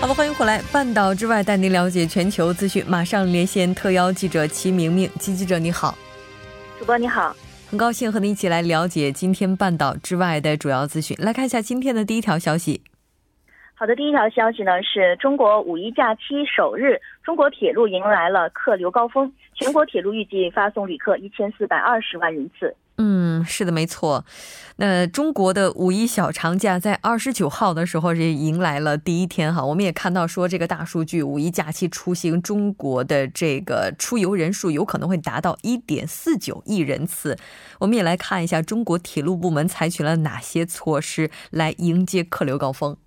好的，欢迎回来，半岛之外带您了解全球资讯。马上连线特邀记者齐明明，齐记者你好，主播你好，很高兴和您一起来了解今天半岛之外的主要资讯。来看一下今天的第一条消息。好的，第一条消息呢是中国五一假期首日，中国铁路迎来了客流高峰，全国铁路预计发送旅客一千四百二十万人次。嗯，是的，没错。那中国的五一小长假在二十九号的时候是迎来了第一天哈。我们也看到说，这个大数据，五一假期出行中国的这个出游人数有可能会达到一点四九亿人次。我们也来看一下中国铁路部门采取了哪些措施来迎接客流高峰。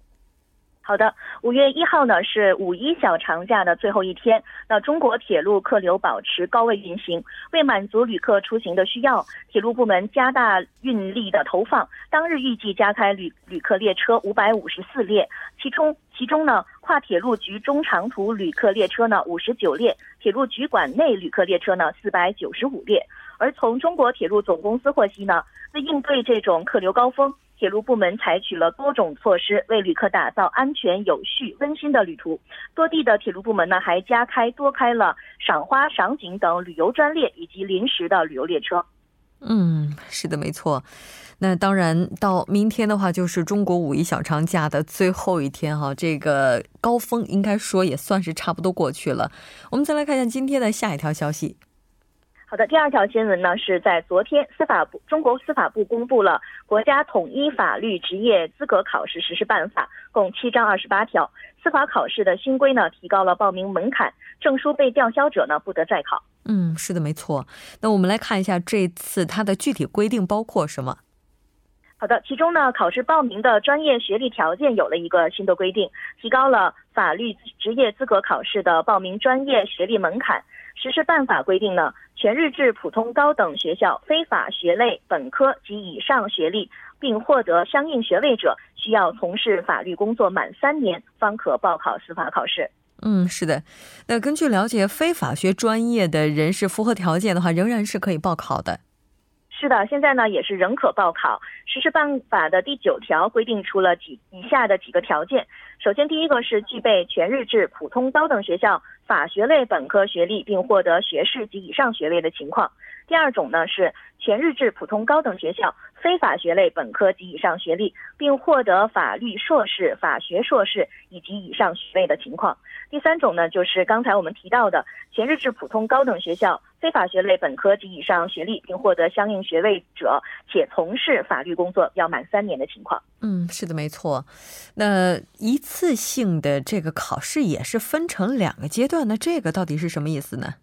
好的，五月一号呢是五一小长假的最后一天。那中国铁路客流保持高位运行，为满足旅客出行的需要，铁路部门加大运力的投放。当日预计加开旅旅客列车五百五十四列，其中其中呢跨铁路局中长途旅客列车呢五十九列，铁路局管内旅客列车呢四百九十五列。而从中国铁路总公司获悉呢，为应对这种客流高峰。铁路部门采取了多种措施，为旅客打造安全、有序、温馨的旅途。多地的铁路部门呢，还加开多开了赏花、赏景等旅游专列以及临时的旅游列车。嗯，是的，没错。那当然，到明天的话，就是中国五一小长假的最后一天哈。这个高峰应该说也算是差不多过去了。我们再来看一下今天的下一条消息。好的，第二条新闻呢，是在昨天，司法部中国司法部公布了国家统一法律职业资格考试实施办法，共七章二十八条。司法考试的新规呢，提高了报名门槛，证书被吊销者呢，不得再考。嗯，是的，没错。那我们来看一下这次它的具体规定包括什么？好的，其中呢，考试报名的专业学历条件有了一个新的规定，提高了法律职业资格考试的报名专业学历门槛。实施办法规定呢，全日制普通高等学校非法学类本科及以上学历，并获得相应学位者，需要从事法律工作满三年，方可报考司法考试。嗯，是的。那根据了解，非法学专业的人士符合条件的话，仍然是可以报考的。是的，现在呢也是仍可报考。实施办法的第九条规定出了几以下的几个条件。首先，第一个是具备全日制普通高等学校法学类本科学历，并获得学士及以上学位的情况。第二种呢是全日制普通高等学校非法学类本科及以上学历，并获得法律硕士、法学硕士以及以上学位的情况。第三种呢就是刚才我们提到的全日制普通高等学校非法学类本科及以上学历，并获得相应学位者，且从事法律工作要满三年的情况。嗯，是的，没错。那一次性的这个考试也是分成两个阶段，那这个到底是什么意思呢？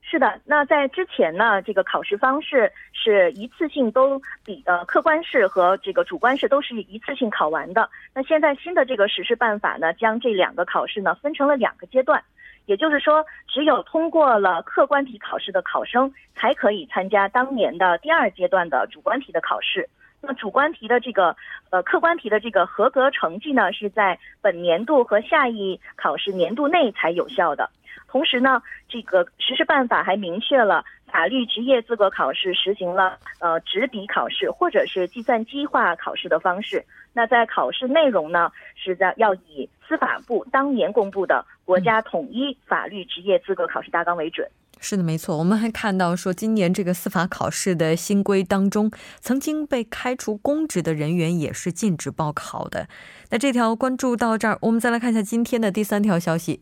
是的，那在之前呢，这个考试方式是一次性都比呃客观式和这个主观式都是一次性考完的。那现在新的这个实施办法呢，将这两个考试呢分成了两个阶段，也就是说，只有通过了客观题考试的考生才可以参加当年的第二阶段的主观题的考试。那么主观题的这个呃客观题的这个合格成绩呢，是在本年度和下一考试年度内才有效的。同时呢，这个实施办法还明确了法律职业资格考试实行了呃纸笔考试或者是计算机化考试的方式。那在考试内容呢，是在要以司法部当年公布的国家统一法律职业资格考试大纲为准。是的，没错。我们还看到说，今年这个司法考试的新规当中，曾经被开除公职的人员也是禁止报考的。那这条关注到这儿，我们再来看一下今天的第三条消息。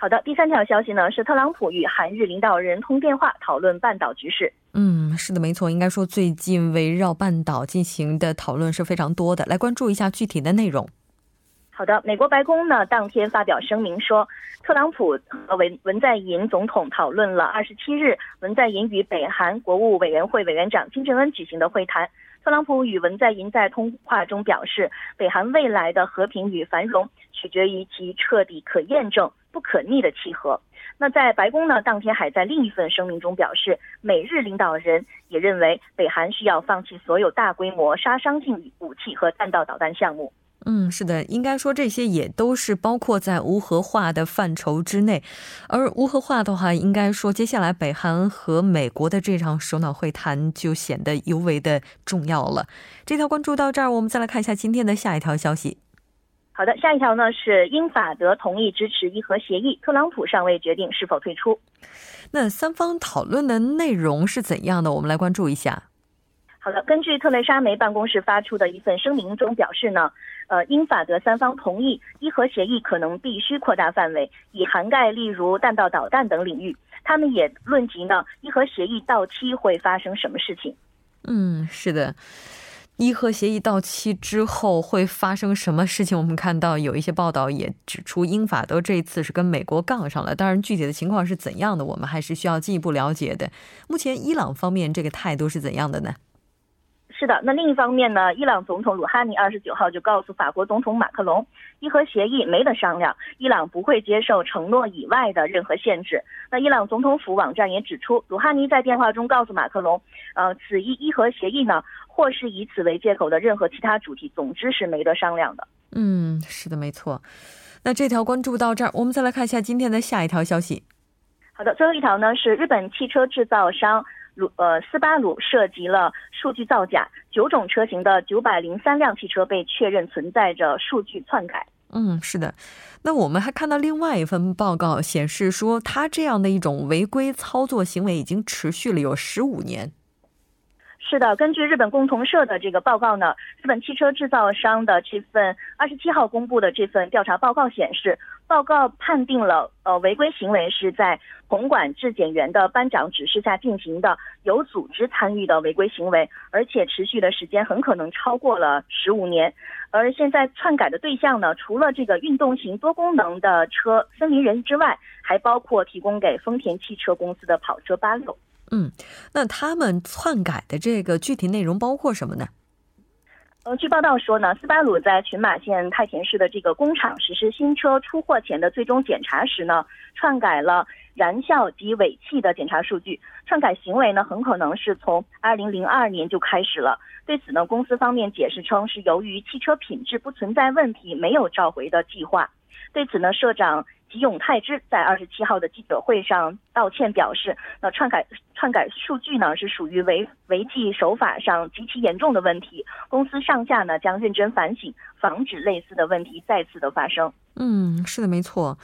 好的，第三条消息呢是特朗普与韩日领导人通电话讨论半岛局势。嗯，是的，没错。应该说，最近围绕半岛进行的讨论是非常多的。来关注一下具体的内容。好的，美国白宫呢当天发表声明说，特朗普和文文在寅总统讨论了二十七日文在寅与北韩国务委员会委员长金正恩举行的会谈。特朗普与文在寅在通话中表示，北韩未来的和平与繁荣取决于其彻底、可验证、不可逆的契合。那在白宫呢，当天还在另一份声明中表示，美日领导人也认为北韩需要放弃所有大规模杀伤性武器和弹道导弹项目。嗯，是的，应该说这些也都是包括在无核化的范畴之内。而无核化的话，应该说接下来北韩和美国的这场首脑会谈就显得尤为的重要了。这条关注到这儿，我们再来看一下今天的下一条消息。好的，下一条呢是英法德同意支持伊核协议，特朗普尚未决定是否退出。那三方讨论的内容是怎样的？我们来关注一下。好的，根据特蕾莎梅办公室发出的一份声明中表示呢，呃，英法德三方同意伊核协议可能必须扩大范围，以涵盖例如弹道导弹等领域。他们也论及呢，伊核协议到期会发生什么事情。嗯，是的，伊核协议到期之后会发生什么事情？我们看到有一些报道也指出，英法德这一次是跟美国杠上了。当然，具体的情况是怎样的，我们还是需要进一步了解的。目前，伊朗方面这个态度是怎样的呢？是的，那另一方面呢？伊朗总统鲁哈尼二十九号就告诉法国总统马克龙，伊核协议没得商量，伊朗不会接受承诺以外的任何限制。那伊朗总统府网站也指出，鲁哈尼在电话中告诉马克龙，呃，此一伊核协议呢，或是以此为借口的任何其他主题，总之是没得商量的。嗯，是的，没错。那这条关注到这儿，我们再来看一下今天的下一条消息。好的，最后一条呢是日本汽车制造商。鲁呃斯巴鲁涉及了数据造假，九种车型的九百零三辆汽车被确认存在着数据篡改。嗯，是的。那我们还看到另外一份报告显示说，他这样的一种违规操作行为已经持续了有十五年。是的，根据日本共同社的这个报告呢，日本汽车制造商的这份二十七号公布的这份调查报告显示，报告判定了呃违规行为是在红管质检员的班长指示下进行的有组织参与的违规行为，而且持续的时间很可能超过了十五年。而现在篡改的对象呢，除了这个运动型多功能的车森林人之外，还包括提供给丰田汽车公司的跑车八六。嗯，那他们篡改的这个具体内容包括什么呢？呃，据报道说呢，斯巴鲁在群马县太田市的这个工厂实施新车出货前的最终检查时呢，篡改了燃效及尾气的检查数据。篡改行为呢，很可能是从二零零二年就开始了。对此呢，公司方面解释称，是由于汽车品质不存在问题，没有召回的计划。对此呢，社长。吉永泰之在二十七号的记者会上道歉，表示，那篡改篡改数据呢是属于违违纪手法上极其严重的问题，公司上下呢将认真反省，防止类似的问题再次的发生。嗯，是的，没错。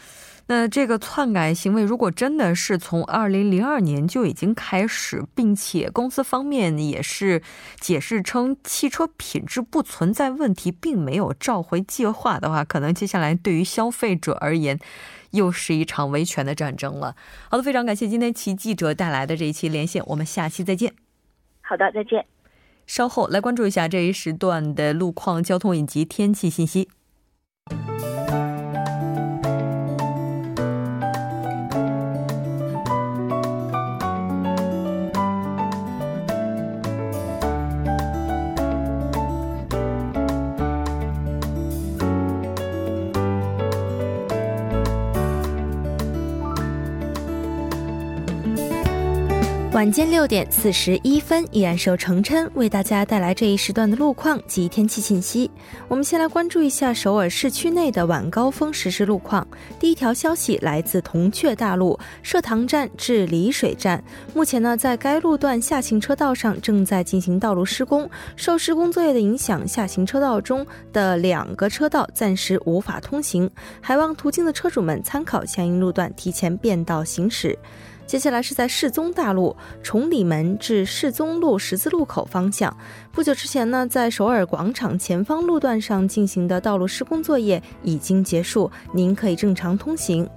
那这个篡改行为如果真的是从二零零二年就已经开始，并且公司方面也是解释称汽车品质不存在问题，并没有召回计划的话，可能接下来对于消费者而言。又是一场维权的战争了。好的，非常感谢今天齐记者带来的这一期连线，我们下期再见。好的，再见。稍后来关注一下这一时段的路况、交通以及天气信息。晚间六点四十一分，依然是由程琛为大家带来这一时段的路况及天气信息。我们先来关注一下首尔市区内的晚高峰实时路况。第一条消息来自铜雀大路社塘站至丽水站，目前呢，在该路段下行车道上正在进行道路施工，受施工作业的影响，下行车道中的两个车道暂时无法通行，还望途经的车主们参考相应路段，提前变道行驶。接下来是在世宗大路崇礼门至世宗路十字路口方向。不久之前呢，在首尔广场前方路段上进行的道路施工作业已经结束，您可以正常通行。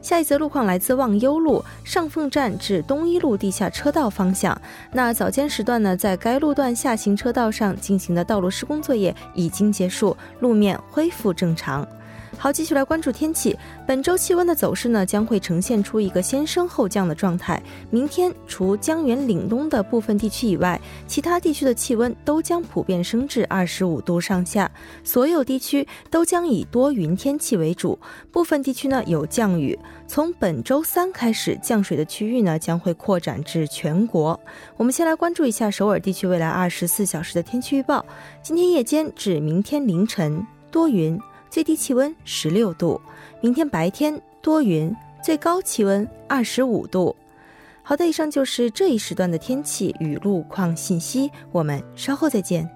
下一则路况来自望优路上凤站至东一路地下车道方向。那早间时段呢，在该路段下行车道上进行的道路施工作业已经结束，路面恢复正常。好，继续来关注天气。本周气温的走势呢，将会呈现出一个先升后降的状态。明天除江源岭东的部分地区以外，其他地区的气温都将普遍升至二十五度上下。所有地区都将以多云天气为主，部分地区呢有降雨。从本周三开始，降水的区域呢将会扩展至全国。我们先来关注一下首尔地区未来二十四小时的天气预报。今天夜间至明天凌晨多云。最低气温十六度，明天白天多云，最高气温二十五度。好的，以上就是这一时段的天气与路况信息，我们稍后再见。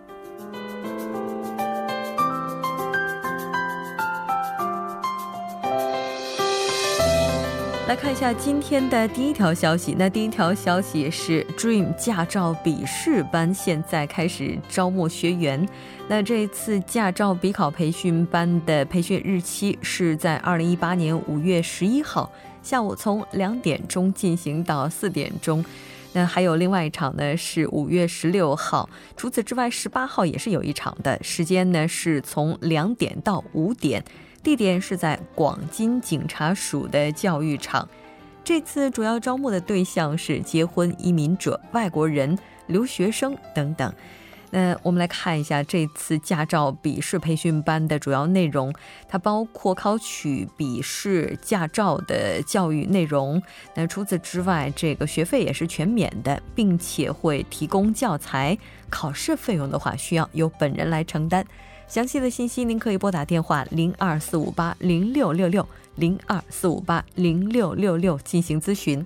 下今天的第一条消息。那第一条消息是 Dream 驾照笔试班现在开始招募学员。那这一次驾照笔考培训班的培训日期是在二零一八年五月十一号下午从两点钟进行到四点钟。那还有另外一场呢，是五月十六号。除此之外，十八号也是有一场的，时间呢是从两点到五点。地点是在广金警察署的教育场。这次主要招募的对象是结婚移民者、外国人、留学生等等。那我们来看一下这次驾照笔试培训班的主要内容，它包括考取笔试驾照的教育内容。那除此之外，这个学费也是全免的，并且会提供教材。考试费用的话，需要由本人来承担。详细的信息，您可以拨打电话零二四五八零六六六零二四五八零六六六进行咨询。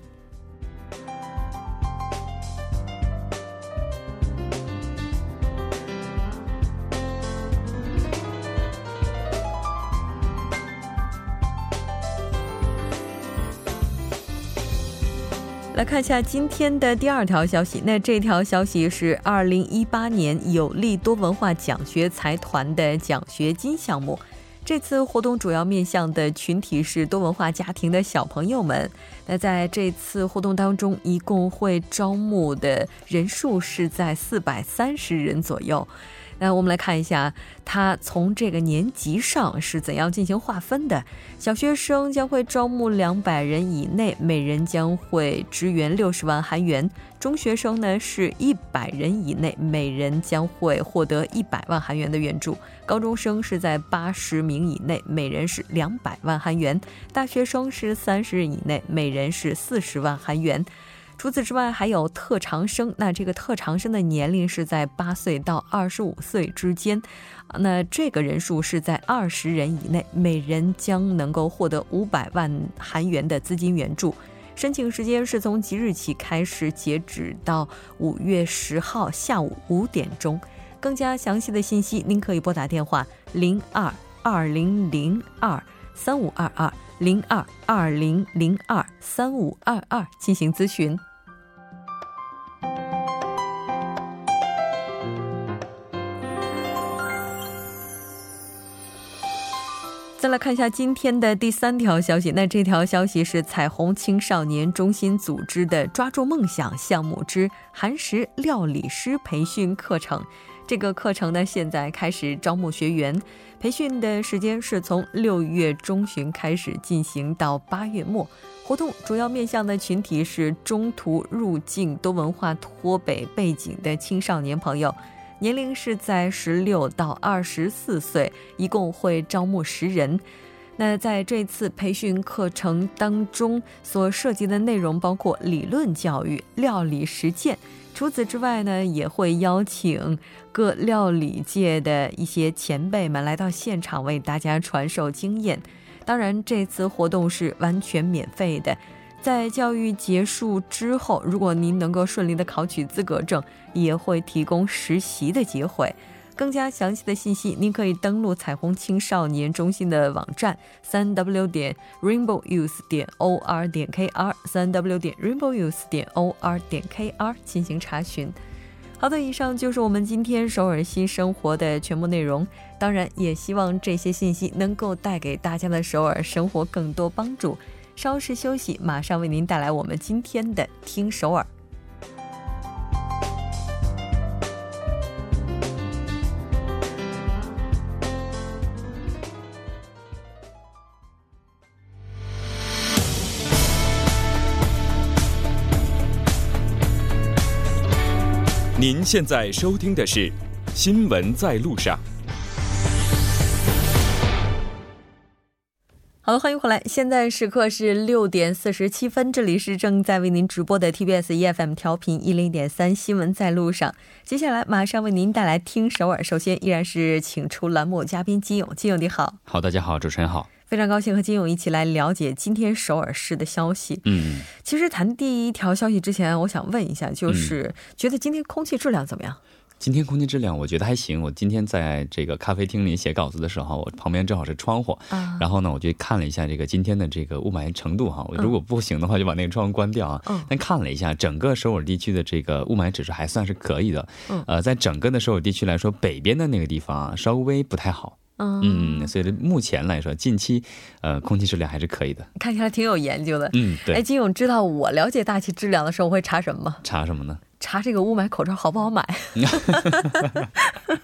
来看一下今天的第二条消息。那这条消息是二零一八年有利多文化奖学财团的奖学金项目。这次活动主要面向的群体是多文化家庭的小朋友们。那在这次活动当中，一共会招募的人数是在四百三十人左右。那我们来看一下，它从这个年级上是怎样进行划分的。小学生将会招募两百人以内，每人将会支援六十万韩元；中学生呢是一百人以内，每人将会获得一百万韩元的援助；高中生是在八十名以内，每人是两百万韩元；大学生是三十人以内，每人是四十万韩元。除此之外，还有特长生。那这个特长生的年龄是在八岁到二十五岁之间，那这个人数是在二十人以内，每人将能够获得五百万韩元的资金援助。申请时间是从即日起开始，截止到五月十号下午五点钟。更加详细的信息，您可以拨打电话零二二零零二三五二二。零二二零零二三五二二进行咨询。再来看一下今天的第三条消息，那这条消息是彩虹青少年中心组织的“抓住梦想”项目之韩食料理师培训课程。这个课程呢，现在开始招募学员，培训的时间是从六月中旬开始进行到八月末。活动主要面向的群体是中途入境多文化脱北背景的青少年朋友，年龄是在十六到二十四岁，一共会招募十人。那在这次培训课程当中，所涉及的内容包括理论教育、料理实践。除此之外呢，也会邀请各料理界的一些前辈们来到现场为大家传授经验。当然，这次活动是完全免费的。在教育结束之后，如果您能够顺利的考取资格证，也会提供实习的机会。更加详细的信息，您可以登录彩虹青少年中心的网站：三 w 点 rainbow youth 点 o r 点 k r，三 w 点 rainbow youth 点 o r 点 k r 进行查询。好的，以上就是我们今天首尔新生活的全部内容。当然，也希望这些信息能够带给大家的首尔生活更多帮助。稍事休息，马上为您带来我们今天的《听首尔》。您现在收听的是《新闻在路上》。好的，欢迎回来。现在时刻是六点四十七分，这里是正在为您直播的 TBS EFM 调频一零点三新闻在路上。接下来马上为您带来听首尔。首先依然是请出栏目嘉宾金勇，金勇你好。好，大家好，主持人好。非常高兴和金勇一起来了解今天首尔市的消息。嗯，其实谈第一条消息之前，我想问一下，就是觉得今天空气质量怎么样？今天空气质量我觉得还行。我今天在这个咖啡厅里写稿子的时候，我旁边正好是窗户，然后呢，我就看了一下这个今天的这个雾霾程度哈。我如果不行的话，就把那个窗户关掉啊。嗯但看了一下，整个首尔地区的这个雾霾指数还算是可以的。呃，在整个的首尔地区来说，北边的那个地方啊，稍微不太好。嗯，所以目前来说，近期呃，空气质量还是可以的。看起来挺有研究的。嗯，对。哎，金勇知道我了解大气质量的时候会查什么吗？查什么呢？查这个雾霾口罩好不好买？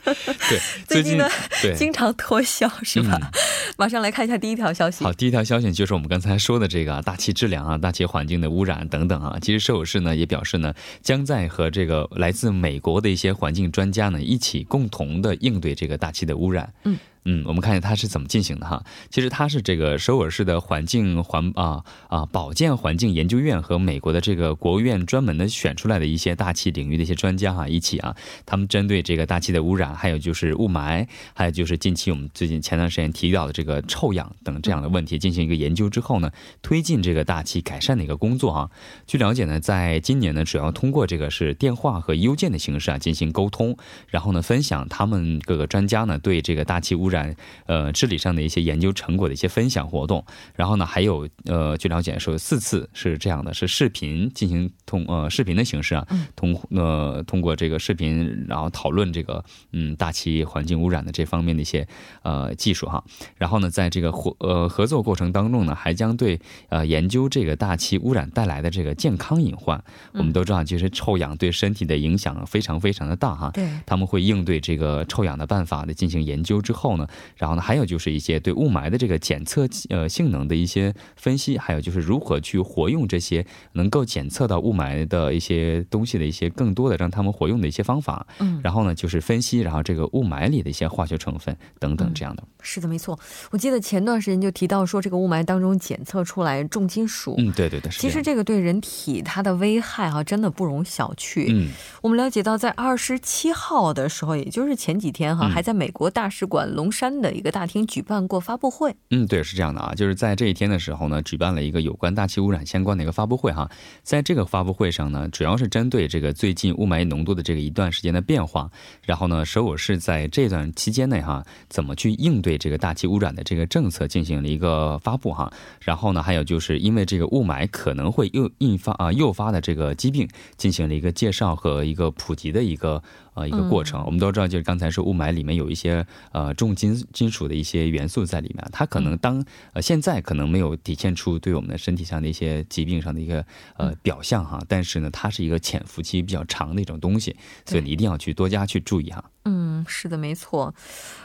对，最近呢，经常脱销是吧？马上来看一下第一条消息。好，第一条消息就是我们刚才说的这个大气质量啊，大气环境的污染等等啊。其实首尔市呢也表示呢，将在和这个来自美国的一些环境专家呢一起共同的应对这个大气的污染。嗯。嗯，我们看一下它是怎么进行的哈。其实它是这个首尔市的环境环啊啊保健环境研究院和美国的这个国务院专门的选出来的一些大气领域的一些专家哈一起啊，他们针对这个大气的污染，还有就是雾霾，还有就是近期我们最近前段时间提到的这个臭氧等这样的问题进行一个研究之后呢，推进这个大气改善的一个工作啊。据了解呢，在今年呢，主要通过这个是电话和邮件的形式啊进行沟通，然后呢分享他们各个专家呢对这个大气污染呃，治理上的一些研究成果的一些分享活动，然后呢，还有呃，据了解说四次是这样的，是视频进行通呃视频的形式啊，通呃通过这个视频，然后讨论这个嗯大气环境污染的这方面的一些呃技术哈，然后呢，在这个合呃合作过程当中呢，还将对呃研究这个大气污染带来的这个健康隐患，我们都知道，其实臭氧对身体的影响非常非常的大哈，对，他们会应对这个臭氧的办法的进行研究之后呢。然后呢，还有就是一些对雾霾的这个检测呃性能的一些分析，还有就是如何去活用这些能够检测到雾霾的一些东西的一些更多的让他们活用的一些方法。嗯，然后呢就是分析，然后这个雾霾里的一些化学成分等等这样的。是的，没错。我记得前段时间就提到说，这个雾霾当中检测出来重金属。嗯，对对对。其实这个对人体它的危害哈，真的不容小觑。嗯，我们了解到，在二十七号的时候，也就是前几天哈，还在美国大使馆龙山的一个大厅举办过发布会。嗯，对，是这样的啊，就是在这一天的时候呢，举办了一个有关大气污染相关的一个发布会哈。在这个发布会上呢，主要是针对这个最近雾霾浓度的这个一段时间的变化，然后呢，首尔市在这段期间内哈，怎么去应对。这个大气污染的这个政策进行了一个发布哈，然后呢，还有就是因为这个雾霾可能会诱引发啊诱发的这个疾病，进行了一个介绍和一个普及的一个。呃，一个过程，我们都知道，就是刚才说雾霾里面有一些呃重金金属的一些元素在里面，它可能当呃现在可能没有体现出对我们的身体上的一些疾病上的一个呃表象哈，但是呢，它是一个潜伏期比较长的一种东西，所以你一定要去多加去注意哈。嗯，是的，没错，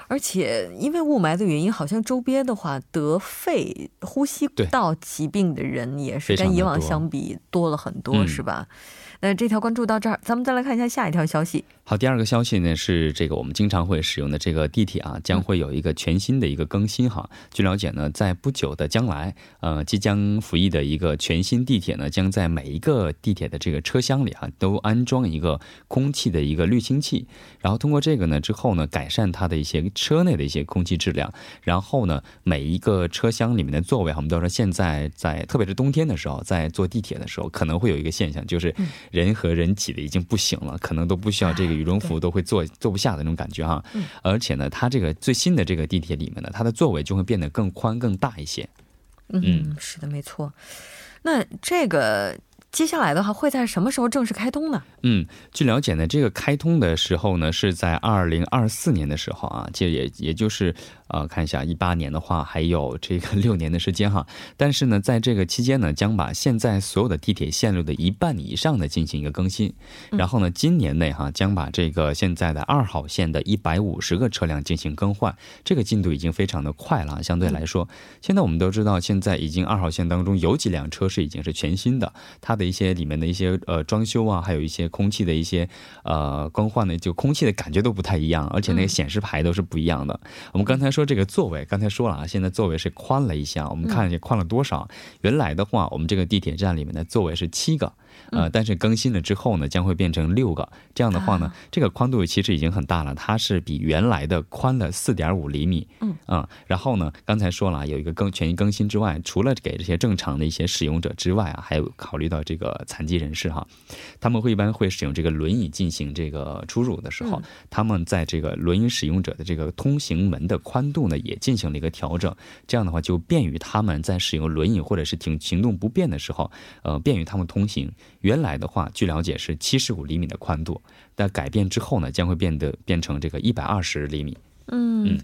而且因为雾霾的原因，好像周边的话得肺呼吸道疾病的人也是跟以往相比多了很多，是吧？那这条关注到这儿，咱们再来看一下下一条消息。好，第二个消息呢是这个我们经常会使用的这个地铁啊，将会有一个全新的一个更新哈。据了解呢，在不久的将来，呃，即将服役的一个全新地铁呢，将在每一个地铁的这个车厢里啊，都安装一个空气的一个滤清器，然后通过这个呢之后呢，改善它的一些车内的一些空气质量。然后呢，每一个车厢里面的座位，我们都说现在在特别是冬天的时候，在坐地铁的时候，可能会有一个现象，就是人和人挤的已经不行了，可能都不需要这个。羽绒服都会坐坐不下的那种感觉哈，而且呢，它这个最新的这个地铁里面呢，它的座位就会变得更宽更大一些。嗯，是的，没错。那这个接下来的话会在什么时候正式开通呢？嗯，据了解呢，这个开通的时候呢是在二零二四年的时候啊，这也也就是。呃，看一下一八年的话，还有这个六年的时间哈。但是呢，在这个期间呢，将把现在所有的地铁线路的一半以上的进行一个更新。然后呢，今年内哈将把这个现在的二号线的一百五十个车辆进行更换。这个进度已经非常的快了，相对来说。现在我们都知道，现在已经二号线当中有几辆车是已经是全新的，它的一些里面的一些呃装修啊，还有一些空气的一些呃更换的，就空气的感觉都不太一样，而且那个显示牌都是不一样的。我们刚才。说这个座位，刚才说了啊，现在座位是宽了一下，我们看一下宽了多少。原来的话，我们这个地铁站里面的座位是七个。呃，但是更新了之后呢，将会变成六个。这样的话呢，这个宽度其实已经很大了，它是比原来的宽了四点五厘米。嗯啊，然后呢，刚才说了有一个更全新更新之外，除了给这些正常的一些使用者之外啊，还有考虑到这个残疾人士哈，他们会一般会使用这个轮椅进行这个出入的时候，他们在这个轮椅使用者的这个通行门的宽度呢，也进行了一个调整。这样的话，就便于他们在使用轮椅或者是挺行动不便的时候，呃，便于他们通行。原来的话，据了解是七十五厘米的宽度，但改变之后呢，将会变得变成这个一百二十厘米。嗯，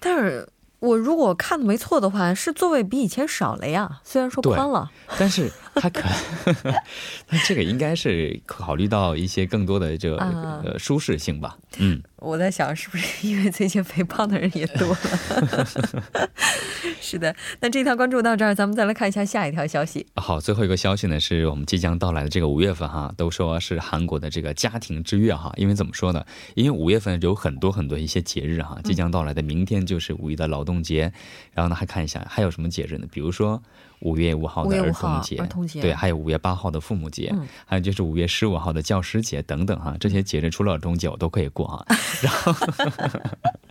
但是。我如果看的没错的话，是座位比以前少了呀。虽然说宽了，但是它可，那这个应该是考虑到一些更多的这个呃舒适性吧。嗯，我在想是不是因为最近肥胖的人也多了。是的，那这条关注到这儿，咱们再来看一下下一条消息。好，最后一个消息呢，是我们即将到来的这个五月份哈，都说是韩国的这个家庭之月哈。因为怎么说呢？因为五月份有很多很多一些节日哈，即将到来的，明天就是五一的劳动节，然后呢，还看一下还有什么节日呢？比如说五月五号的儿童节，儿童节对，还有五月八号的父母节，还有就是五月十五号的教师节等等哈。这些节日除了儿童节，我都可以过哈。然后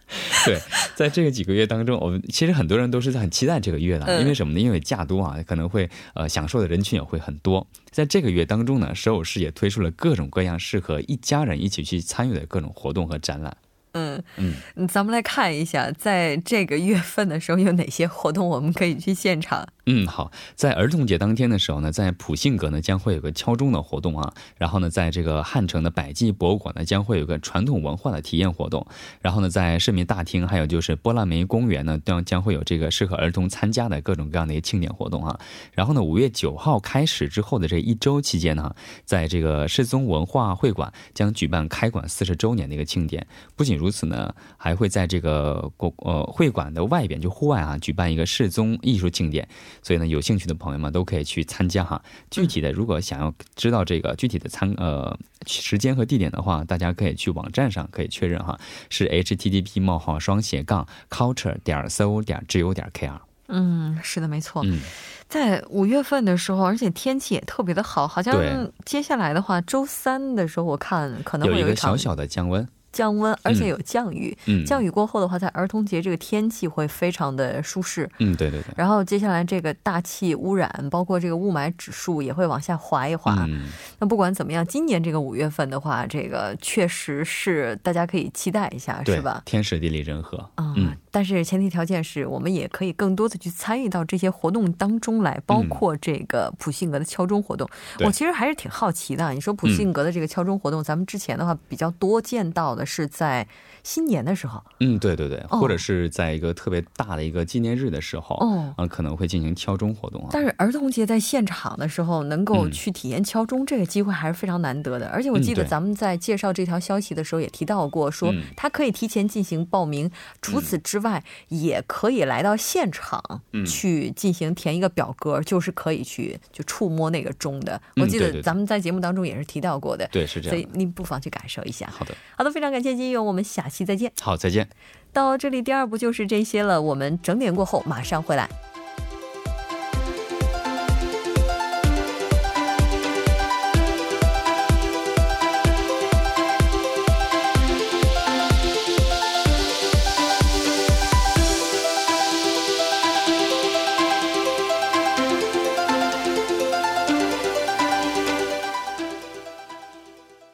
对，在这个几个月当中，我们其实很多人都是在很期待这个月的，因为什么呢？因为假多啊，可能会呃享受的人群也会很多。在这个月当中呢，首尔市也推出了各种各样适合一家人一起去参与的各种活动和展览。嗯嗯，咱们来看一下，在这个月份的时候有哪些活动我们可以去现场。嗯，好，在儿童节当天的时候呢，在普信阁呢将会有个敲钟的活动啊，然后呢，在这个汉城的百济博物馆呢将会有个传统文化的体验活动，然后呢，在市民大厅还有就是波浪梅公园呢，将将会有这个适合儿童参加的各种各样的一个庆典活动啊，然后呢，五月九号开始之后的这一周期间呢，在这个世宗文化会馆将举办开馆四十周年的一个庆典，不仅如此呢，还会在这个国呃会馆的外边就户外啊举办一个世宗艺术庆典。所以呢，有兴趣的朋友们都可以去参加哈。具体的，如果想要知道这个具体的参呃时间和地点的话，大家可以去网站上可以确认哈，是 http: 冒号双斜杠 culture 点 so 点 go 点 kr。嗯，是的，没错。嗯，在五月份的时候，而且天气也特别的好，好像接下来的话，周三的时候我看可能会有一个小小的降温。降温，而且有降雨。嗯，降雨过后的话，在儿童节这个天气会非常的舒适。嗯，对对对。然后接下来这个大气污染，包括这个雾霾指数也会往下滑一滑。嗯。那不管怎么样，今年这个五月份的话，这个确实是大家可以期待一下，是吧？天时地利人和。嗯。但是前提条件是我们也可以更多的去参与到这些活动当中来，包括这个普信阁的敲钟活动。我其实还是挺好奇的。你说普信阁的这个敲钟活动，咱们之前的话比较多见到的。是在新年的时候。嗯对对对或者是在一个特别大的一个纪念日的时候嗯可能会进行敲钟活动啊。但是儿童节在现场的时候能够去体验敲钟这个机会还是非常难得的。而且我记得咱们在介绍这条消息的时候也提到过说他可以提前进行报名除此之外也可以来到现场去进行填一个表格就是可以去就触摸那个钟的。我记得咱们在节目当中也是提到过的对是这样所以您不妨去感受一下。好的。好的非常感谢金勇我们下期期再见。好，再见。到这里，第二部就是这些了。我们整点过后马上回来。